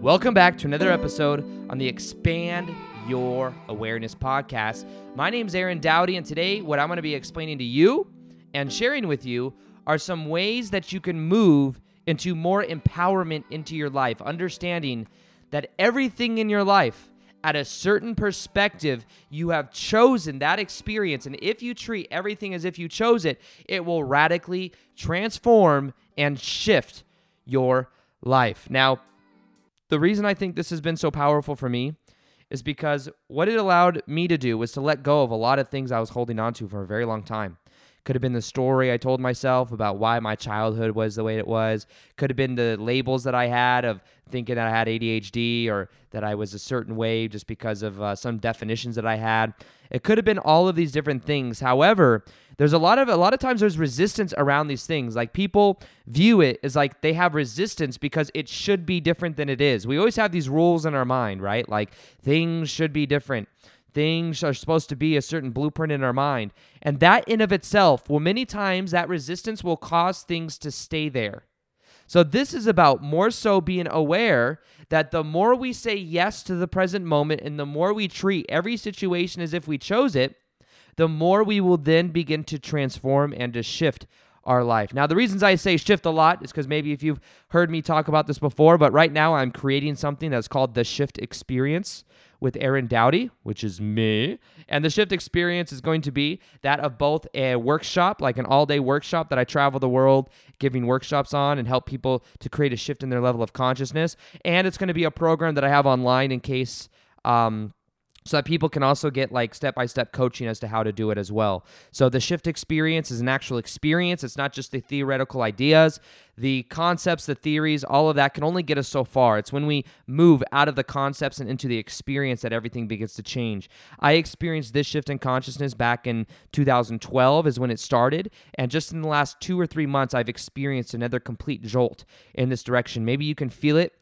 Welcome back to another episode on the Expand Your Awareness podcast. My name is Aaron Doughty, and today, what I'm going to be explaining to you and sharing with you are some ways that you can move into more empowerment into your life, understanding that everything in your life, at a certain perspective, you have chosen that experience. And if you treat everything as if you chose it, it will radically transform and shift your life. Now, the reason I think this has been so powerful for me is because what it allowed me to do was to let go of a lot of things I was holding on to for a very long time. Could have been the story I told myself about why my childhood was the way it was. Could have been the labels that I had of thinking that I had ADHD or that I was a certain way just because of uh, some definitions that I had. It could have been all of these different things. However, there's a lot of a lot of times there's resistance around these things. Like people view it as like they have resistance because it should be different than it is. We always have these rules in our mind, right? Like things should be different. Things are supposed to be a certain blueprint in our mind. And that in of itself, will many times that resistance will cause things to stay there. So this is about more so being aware that the more we say yes to the present moment and the more we treat every situation as if we chose it, the more we will then begin to transform and to shift our life. Now, the reasons I say shift a lot is because maybe if you've heard me talk about this before, but right now I'm creating something that's called the Shift Experience with Aaron Doughty, which is me. And the shift experience is going to be that of both a workshop, like an all day workshop that I travel the world giving workshops on and help people to create a shift in their level of consciousness. And it's going to be a program that I have online in case. Um, so that people can also get like step by step coaching as to how to do it as well. So the shift experience is an actual experience. It's not just the theoretical ideas, the concepts, the theories, all of that can only get us so far. It's when we move out of the concepts and into the experience that everything begins to change. I experienced this shift in consciousness back in 2012 is when it started, and just in the last 2 or 3 months I've experienced another complete jolt in this direction. Maybe you can feel it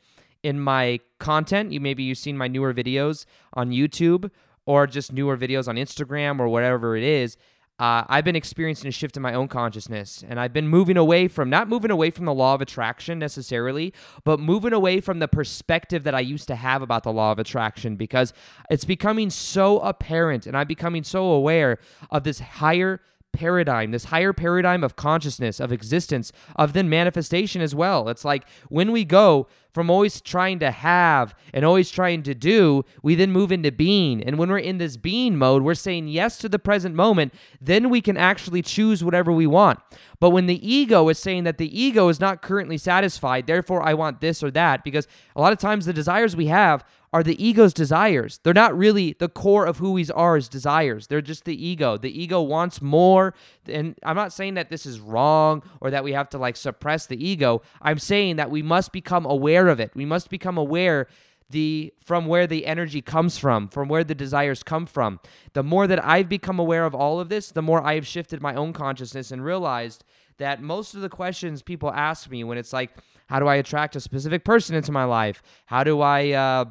in my content. You maybe you've seen my newer videos on YouTube or just newer videos on Instagram or whatever it is. Uh, I've been experiencing a shift in my own consciousness, and I've been moving away from not moving away from the law of attraction necessarily, but moving away from the perspective that I used to have about the law of attraction because it's becoming so apparent, and I'm becoming so aware of this higher paradigm, this higher paradigm of consciousness, of existence, of then manifestation as well. It's like when we go from always trying to have and always trying to do, we then move into being. And when we're in this being mode, we're saying yes to the present moment, then we can actually choose whatever we want. But when the ego is saying that the ego is not currently satisfied, therefore I want this or that, because a lot of times the desires we have are the ego's desires. They're not really the core of who we are as desires. They're just the ego. The ego wants more. And I'm not saying that this is wrong or that we have to like suppress the ego. I'm saying that we must become aware of it. We must become aware the from where the energy comes from, from where the desires come from. The more that I've become aware of all of this, the more I've shifted my own consciousness and realized that most of the questions people ask me when it's like, how do I attract a specific person into my life? How do I uh,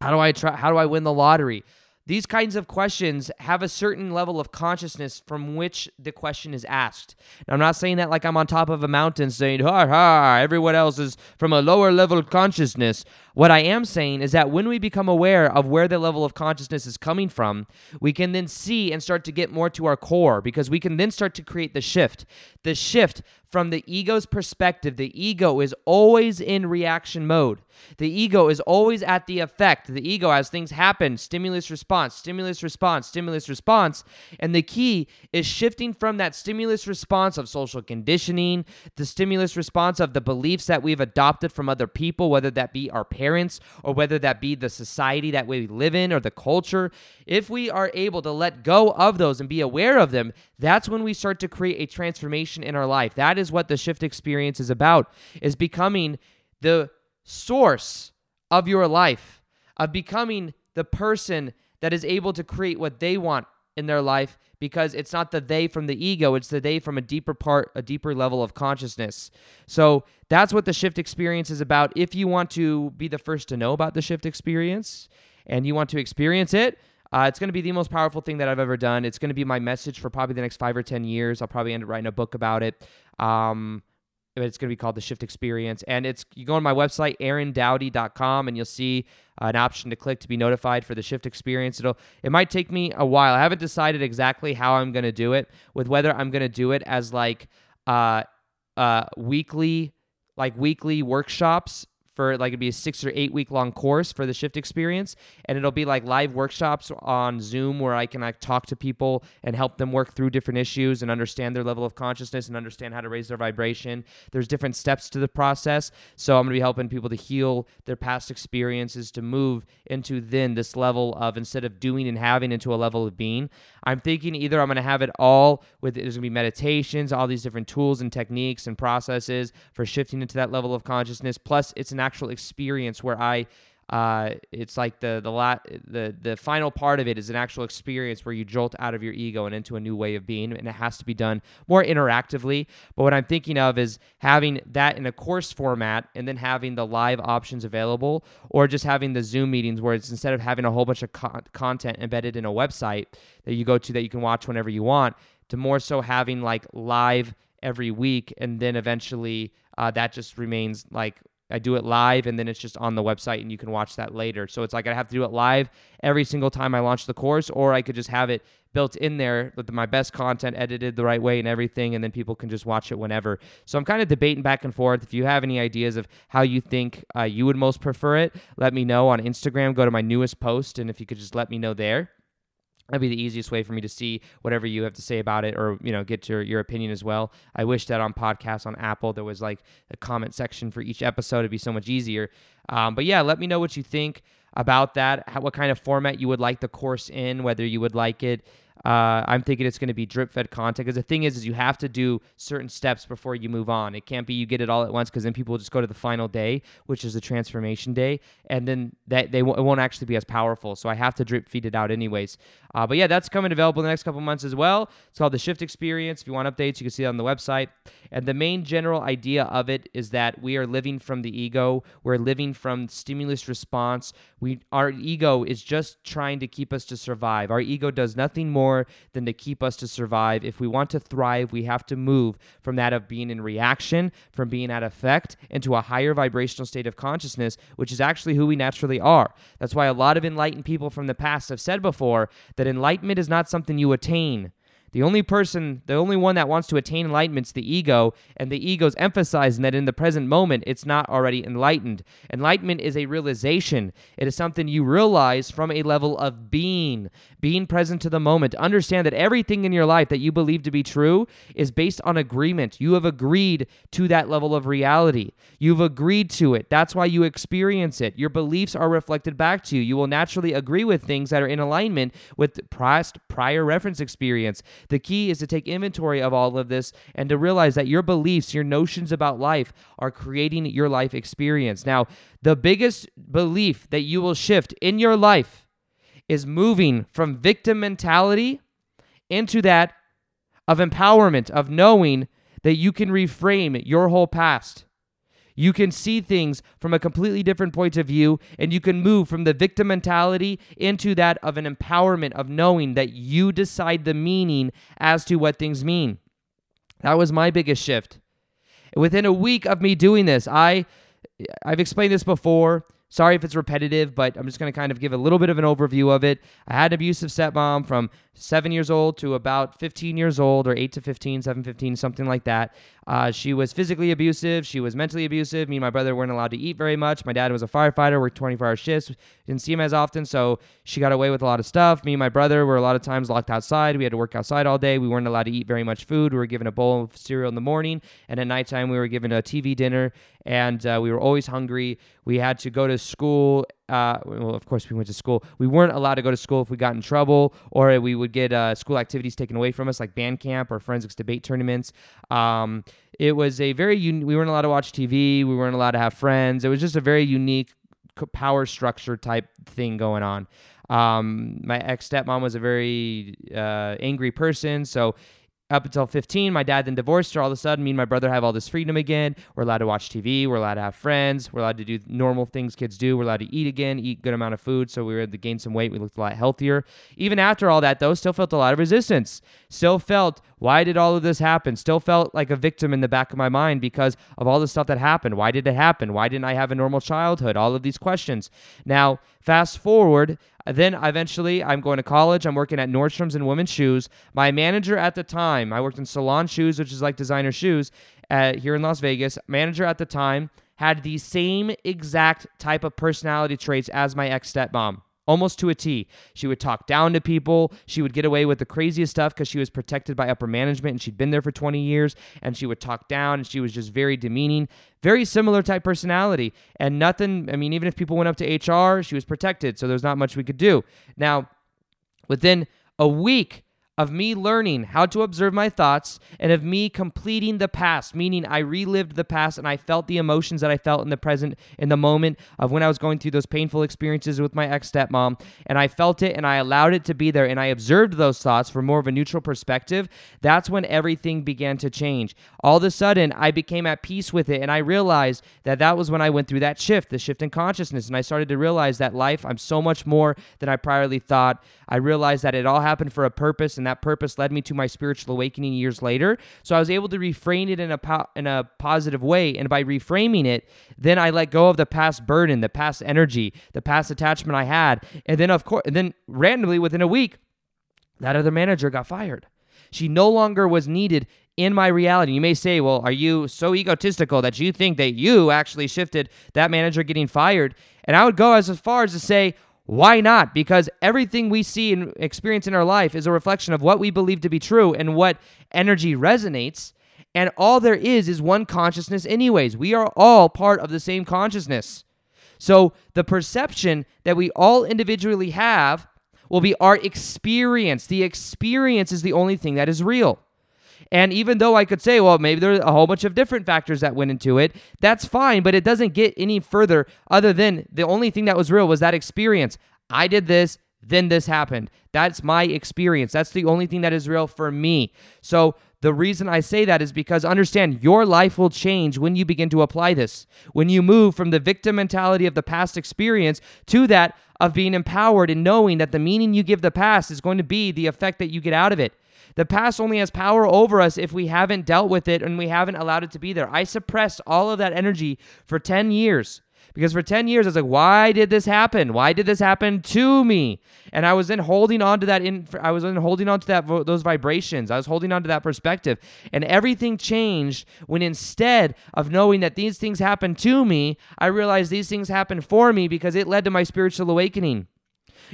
how do I try how do I win the lottery? These kinds of questions have a certain level of consciousness from which the question is asked. Now, I'm not saying that like I'm on top of a mountain saying, ha ha, everyone else is from a lower level of consciousness. What I am saying is that when we become aware of where the level of consciousness is coming from, we can then see and start to get more to our core because we can then start to create the shift. The shift from the ego's perspective, the ego is always in reaction mode. The ego is always at the effect. The ego, as things happen, stimulus response, stimulus response, stimulus response. And the key is shifting from that stimulus response of social conditioning, the stimulus response of the beliefs that we've adopted from other people, whether that be our parents or whether that be the society that we live in or the culture. If we are able to let go of those and be aware of them, that's when we start to create a transformation in our life. That is what the shift experience is about, is becoming the source of your life, of becoming the person that is able to create what they want in their life because it's not the they from the ego, it's the they from a deeper part, a deeper level of consciousness. So that's what the shift experience is about. If you want to be the first to know about the shift experience and you want to experience it, uh, it's going to be the most powerful thing that I've ever done. It's going to be my message for probably the next five or 10 years. I'll probably end up writing a book about it. Um, it's going to be called the Shift Experience. And it's you go on my website, aarondoughty.com, and you'll see an option to click to be notified for the Shift Experience. It'll it might take me a while. I haven't decided exactly how I'm going to do it, with whether I'm going to do it as like uh uh weekly like weekly workshops for like it'd be a six or eight week long course for the shift experience and it'll be like live workshops on zoom where i can like talk to people and help them work through different issues and understand their level of consciousness and understand how to raise their vibration. There's different steps to the process so i'm going to be helping people to heal their past experiences to move into then this level of instead of doing and having into a level of being. I'm thinking either i'm going to have it all with there's going to be meditations all these different tools and techniques and processes for shifting into that level of consciousness plus it's an actual experience where I uh, it's like the the la- the the final part of it is an actual experience where you jolt out of your ego and into a new way of being, and it has to be done more interactively. But what I'm thinking of is having that in a course format, and then having the live options available, or just having the Zoom meetings where it's instead of having a whole bunch of co- content embedded in a website that you go to that you can watch whenever you want, to more so having like live every week, and then eventually uh, that just remains like I do it live and then it's just on the website and you can watch that later. So it's like I have to do it live every single time I launch the course, or I could just have it built in there with my best content edited the right way and everything, and then people can just watch it whenever. So I'm kind of debating back and forth. If you have any ideas of how you think uh, you would most prefer it, let me know on Instagram. Go to my newest post, and if you could just let me know there that'd be the easiest way for me to see whatever you have to say about it or you know get your, your opinion as well. I wish that on podcasts on apple there was like a comment section for each episode. It'd be so much easier. Um, but yeah let me know what you think about that how, what kind of format you would like the course in whether you would like it uh, I'm thinking it's going to be drip fed content because the thing is, is you have to do certain steps before you move on. It can't be you get it all at once because then people will just go to the final day, which is the transformation day, and then that they w- it won't actually be as powerful. So I have to drip feed it out anyways. Uh, but yeah, that's coming available in the next couple months as well. It's called the Shift Experience. If you want updates, you can see it on the website. And the main general idea of it is that we are living from the ego. We're living from stimulus response. We our ego is just trying to keep us to survive. Our ego does nothing more more than to keep us to survive. If we want to thrive, we have to move from that of being in reaction, from being at effect, into a higher vibrational state of consciousness, which is actually who we naturally are. That's why a lot of enlightened people from the past have said before that enlightenment is not something you attain. The only person, the only one that wants to attain enlightenment is the ego, and the ego's emphasizing that in the present moment it's not already enlightened. Enlightenment is a realization. It is something you realize from a level of being, being present to the moment. Understand that everything in your life that you believe to be true is based on agreement. You have agreed to that level of reality. You've agreed to it. That's why you experience it. Your beliefs are reflected back to you. You will naturally agree with things that are in alignment with past prior reference experience. The key is to take inventory of all of this and to realize that your beliefs, your notions about life are creating your life experience. Now, the biggest belief that you will shift in your life is moving from victim mentality into that of empowerment, of knowing that you can reframe your whole past. You can see things from a completely different point of view, and you can move from the victim mentality into that of an empowerment of knowing that you decide the meaning as to what things mean. That was my biggest shift. Within a week of me doing this, I I've explained this before. Sorry if it's repetitive, but I'm just going to kind of give a little bit of an overview of it. I had an abusive stepmom from seven years old to about 15 years old, or eight to 15, 7, 15, something like that. Uh, she was physically abusive. She was mentally abusive. Me and my brother weren't allowed to eat very much. My dad was a firefighter, worked 24 hour shifts, didn't see him as often, so she got away with a lot of stuff. Me and my brother were a lot of times locked outside. We had to work outside all day. We weren't allowed to eat very much food. We were given a bowl of cereal in the morning, and at nighttime, we were given a TV dinner, and uh, we were always hungry. We had to go to school uh, well, of course, we went to school. We weren't allowed to go to school if we got in trouble, or we would get uh, school activities taken away from us, like band camp or forensics debate tournaments. Um, it was a very un- we weren't allowed to watch TV. We weren't allowed to have friends. It was just a very unique power structure type thing going on. Um, my ex stepmom was a very uh, angry person, so up until 15, my dad then divorced her. All of a sudden, me and my brother have all this freedom again. We're allowed to watch TV. We're allowed to have friends. We're allowed to do normal things kids do. We're allowed to eat again, eat good amount of food. So we were able to gain some weight. We looked a lot healthier. Even after all that, though, still felt a lot of resistance. Still felt, why did all of this happen? Still felt like a victim in the back of my mind because of all the stuff that happened. Why did it happen? Why didn't I have a normal childhood? All of these questions. Now, fast forward, then eventually, I'm going to college. I'm working at Nordstrom's and women's shoes. My manager at the time, I worked in Salon Shoes, which is like designer shoes at, here in Las Vegas. Manager at the time had the same exact type of personality traits as my ex stepmom almost to a T. She would talk down to people. She would get away with the craziest stuff because she was protected by upper management and she'd been there for 20 years. And she would talk down and she was just very demeaning, very similar type personality. And nothing, I mean, even if people went up to HR, she was protected. So there's not much we could do. Now, within a week, of me learning how to observe my thoughts and of me completing the past, meaning I relived the past and I felt the emotions that I felt in the present, in the moment of when I was going through those painful experiences with my ex stepmom. And I felt it and I allowed it to be there and I observed those thoughts from more of a neutral perspective. That's when everything began to change. All of a sudden, I became at peace with it and I realized that that was when I went through that shift, the shift in consciousness. And I started to realize that life, I'm so much more than I priorly thought. I realized that it all happened for a purpose and that purpose led me to my spiritual awakening years later. So I was able to reframe it in a po- in a positive way, and by reframing it, then I let go of the past burden, the past energy, the past attachment I had, and then of course, and then randomly within a week, that other manager got fired. She no longer was needed in my reality. You may say, well, are you so egotistical that you think that you actually shifted that manager getting fired? And I would go as far as to say, why not? Because everything we see and experience in our life is a reflection of what we believe to be true and what energy resonates. And all there is is one consciousness, anyways. We are all part of the same consciousness. So the perception that we all individually have will be our experience. The experience is the only thing that is real. And even though I could say, well, maybe there's a whole bunch of different factors that went into it, that's fine, but it doesn't get any further other than the only thing that was real was that experience. I did this, then this happened. That's my experience. That's the only thing that is real for me. So the reason I say that is because understand your life will change when you begin to apply this. When you move from the victim mentality of the past experience to that of being empowered and knowing that the meaning you give the past is going to be the effect that you get out of it. The past only has power over us if we haven't dealt with it and we haven't allowed it to be there. I suppressed all of that energy for 10 years because for 10 years I was like, why did this happen? Why did this happen to me? And I was then holding on to that in I was then holding on to that those vibrations. I was holding on to that perspective. And everything changed when instead of knowing that these things happened to me, I realized these things happened for me because it led to my spiritual awakening.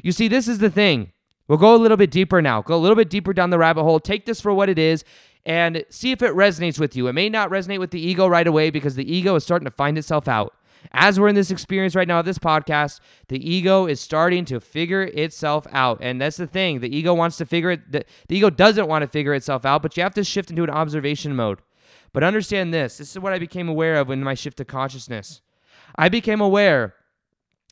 You see, this is the thing. We'll go a little bit deeper now. Go a little bit deeper down the rabbit hole. Take this for what it is and see if it resonates with you. It may not resonate with the ego right away because the ego is starting to find itself out. As we're in this experience right now of this podcast, the ego is starting to figure itself out. And that's the thing. The ego wants to figure it, the, the ego doesn't want to figure itself out, but you have to shift into an observation mode. But understand this this is what I became aware of in my shift to consciousness. I became aware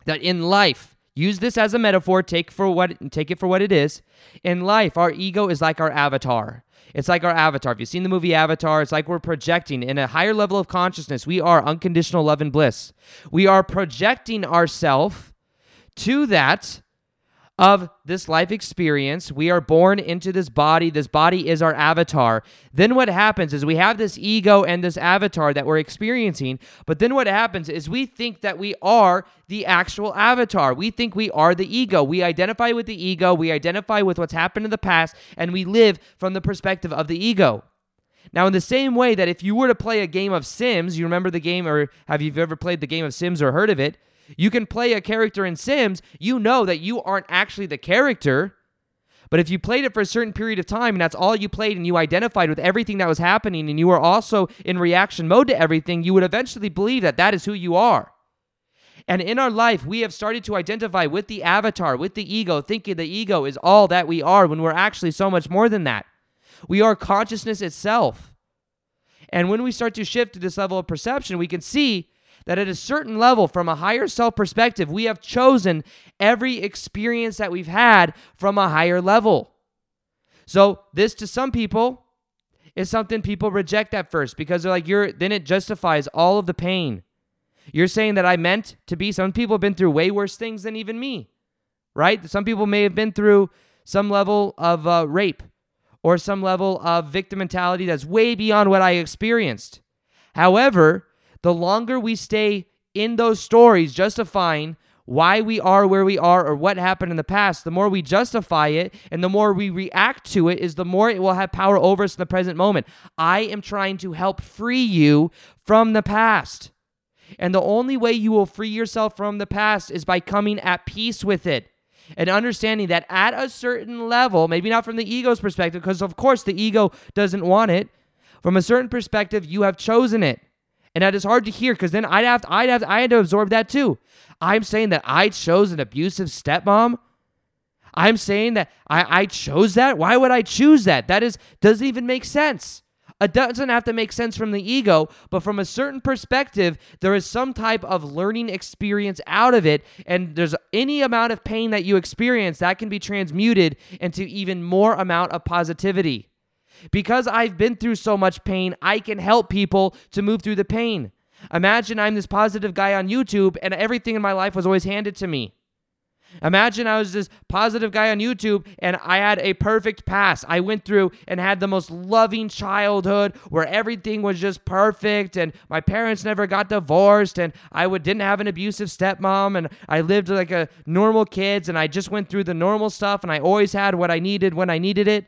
that in life, Use this as a metaphor, take for what take it for what it is. In life, our ego is like our avatar. It's like our avatar. If you've seen the movie Avatar, it's like we're projecting in a higher level of consciousness. We are unconditional love and bliss. We are projecting ourselves to that of this life experience. We are born into this body. This body is our avatar. Then what happens is we have this ego and this avatar that we're experiencing. But then what happens is we think that we are the actual avatar. We think we are the ego. We identify with the ego. We identify with what's happened in the past, and we live from the perspective of the ego. Now, in the same way that if you were to play a game of Sims, you remember the game, or have you ever played the game of Sims or heard of it? You can play a character in Sims, you know that you aren't actually the character. But if you played it for a certain period of time and that's all you played and you identified with everything that was happening and you were also in reaction mode to everything, you would eventually believe that that is who you are. And in our life, we have started to identify with the avatar, with the ego, thinking the ego is all that we are when we're actually so much more than that. We are consciousness itself. And when we start to shift to this level of perception, we can see that at a certain level, from a higher self perspective, we have chosen every experience that we've had from a higher level. So, this to some people is something people reject at first because they're like, you're, then it justifies all of the pain. You're saying that I meant to be. Some people have been through way worse things than even me, right? Some people may have been through some level of uh, rape or some level of victim mentality that's way beyond what I experienced. However, the longer we stay in those stories justifying why we are where we are or what happened in the past, the more we justify it and the more we react to it, is the more it will have power over us in the present moment. I am trying to help free you from the past. And the only way you will free yourself from the past is by coming at peace with it and understanding that at a certain level, maybe not from the ego's perspective, because of course the ego doesn't want it, from a certain perspective, you have chosen it. And that is hard to hear because then I'd have to, I'd have to, I had to absorb that too. I'm saying that I chose an abusive stepmom. I'm saying that I, I chose that. Why would I choose that? That is doesn't even make sense. It doesn't have to make sense from the ego, but from a certain perspective, there is some type of learning experience out of it. And there's any amount of pain that you experience that can be transmuted into even more amount of positivity. Because I've been through so much pain, I can help people to move through the pain. Imagine I'm this positive guy on YouTube and everything in my life was always handed to me. Imagine I was this positive guy on YouTube and I had a perfect past. I went through and had the most loving childhood where everything was just perfect and my parents never got divorced and I would didn't have an abusive stepmom and I lived like a normal kids and I just went through the normal stuff and I always had what I needed when I needed it.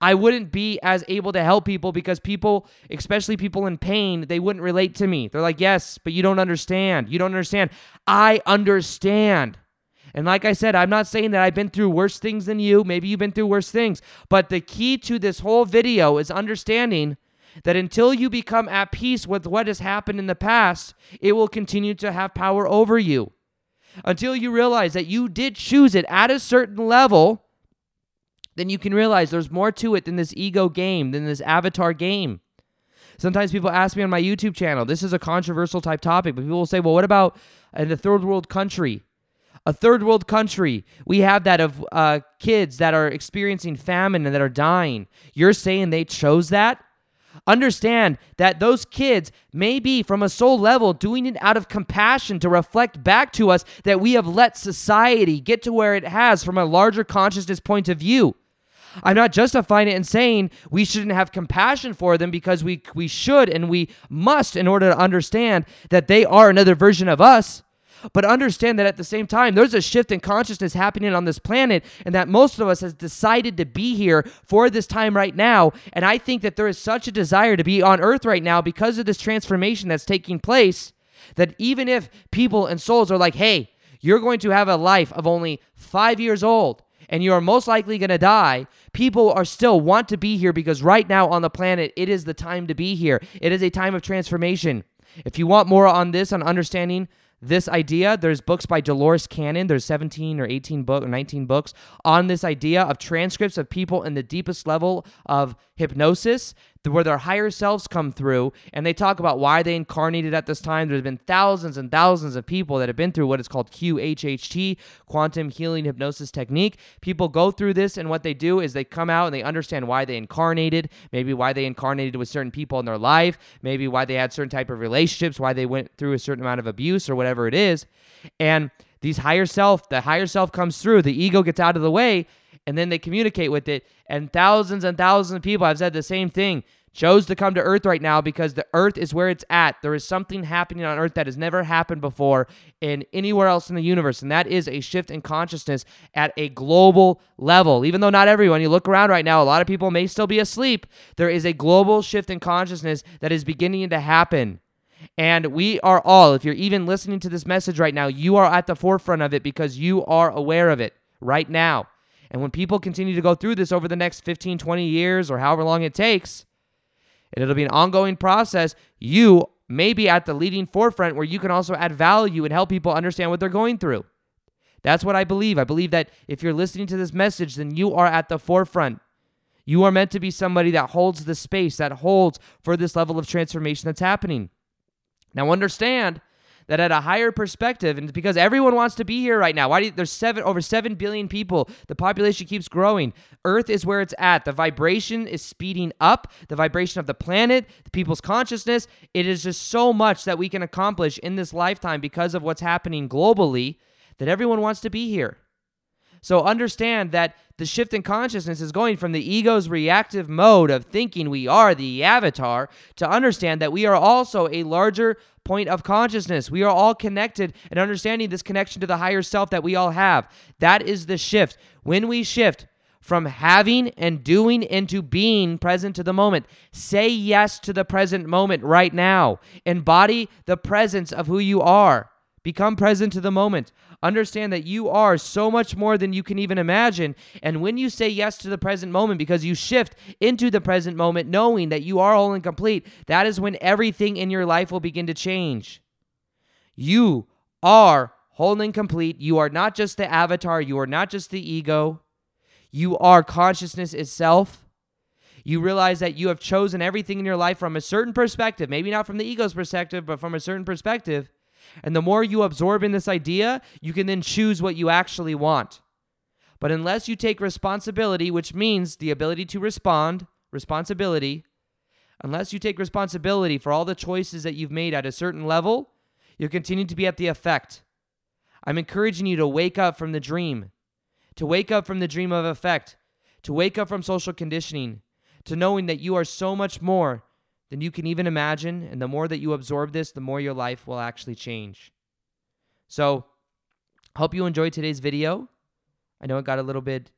I wouldn't be as able to help people because people, especially people in pain, they wouldn't relate to me. They're like, "Yes, but you don't understand. You don't understand." I understand. And like I said, I'm not saying that I've been through worse things than you. Maybe you've been through worse things. But the key to this whole video is understanding that until you become at peace with what has happened in the past, it will continue to have power over you. Until you realize that you did choose it at a certain level, then you can realize there's more to it than this ego game, than this avatar game. Sometimes people ask me on my YouTube channel, this is a controversial type topic, but people will say, well, what about in a third world country? a third world country. We have that of uh, kids that are experiencing famine and that are dying. You're saying they chose that? Understand that those kids may be, from a soul level, doing it out of compassion to reflect back to us that we have let society get to where it has from a larger consciousness point of view. I'm not justifying it and saying we shouldn't have compassion for them because we, we should and we must in order to understand that they are another version of us. But understand that at the same time, there's a shift in consciousness happening on this planet, and that most of us has decided to be here for this time right now. And I think that there is such a desire to be on Earth right now because of this transformation that's taking place. That even if people and souls are like, hey, you're going to have a life of only five years old and you are most likely going to die, people are still want to be here because right now on the planet, it is the time to be here. It is a time of transformation. If you want more on this, on understanding this idea. There's books by Dolores Cannon. There's 17 or 18 book or 19 books on this idea of transcripts of people in the deepest level of hypnosis where their higher selves come through and they talk about why they incarnated at this time. There's been thousands and thousands of people that have been through what is called QHHT, quantum healing hypnosis technique. People go through this and what they do is they come out and they understand why they incarnated, maybe why they incarnated with certain people in their life, maybe why they had certain type of relationships, why they went through a certain amount of abuse or whatever it is. And these higher self, the higher self comes through, the ego gets out of the way, and then they communicate with it. And thousands and thousands of people have said the same thing. Chose to come to Earth right now because the Earth is where it's at. There is something happening on Earth that has never happened before in anywhere else in the universe, and that is a shift in consciousness at a global level. Even though not everyone, you look around right now, a lot of people may still be asleep. There is a global shift in consciousness that is beginning to happen. And we are all, if you're even listening to this message right now, you are at the forefront of it because you are aware of it right now. And when people continue to go through this over the next 15, 20 years or however long it takes, and it'll be an ongoing process, you may be at the leading forefront where you can also add value and help people understand what they're going through. That's what I believe. I believe that if you're listening to this message, then you are at the forefront. You are meant to be somebody that holds the space, that holds for this level of transformation that's happening. Now, understand that at a higher perspective, and because everyone wants to be here right now. Why do you, there's seven over seven billion people? The population keeps growing. Earth is where it's at. The vibration is speeding up. The vibration of the planet, the people's consciousness. It is just so much that we can accomplish in this lifetime because of what's happening globally that everyone wants to be here. So understand that the shift in consciousness is going from the ego's reactive mode of thinking we are the avatar to understand that we are also a larger point of consciousness. We are all connected and understanding this connection to the higher self that we all have. That is the shift. When we shift from having and doing into being present to the moment. Say yes to the present moment right now. Embody the presence of who you are. Become present to the moment. Understand that you are so much more than you can even imagine. And when you say yes to the present moment because you shift into the present moment, knowing that you are whole and complete, that is when everything in your life will begin to change. You are whole and complete. You are not just the avatar, you are not just the ego. You are consciousness itself. You realize that you have chosen everything in your life from a certain perspective, maybe not from the ego's perspective, but from a certain perspective. And the more you absorb in this idea, you can then choose what you actually want. But unless you take responsibility, which means the ability to respond, responsibility, unless you take responsibility for all the choices that you've made at a certain level, you'll continue to be at the effect. I'm encouraging you to wake up from the dream, to wake up from the dream of effect, to wake up from social conditioning, to knowing that you are so much more than you can even imagine. And the more that you absorb this, the more your life will actually change. So, hope you enjoyed today's video. I know it got a little bit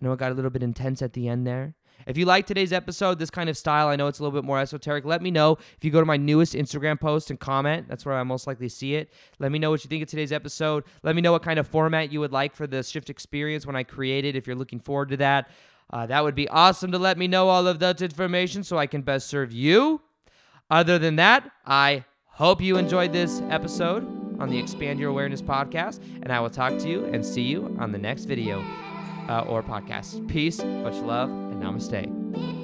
I know it got a little bit intense at the end there. If you like today's episode, this kind of style, I know it's a little bit more esoteric. Let me know if you go to my newest Instagram post and comment. That's where I most likely see it. Let me know what you think of today's episode. Let me know what kind of format you would like for the shift experience when I create it, if you're looking forward to that. Uh, that would be awesome to let me know all of that information so I can best serve you. Other than that, I hope you enjoyed this episode on the Expand Your Awareness podcast, and I will talk to you and see you on the next video uh, or podcast. Peace, much love, and namaste.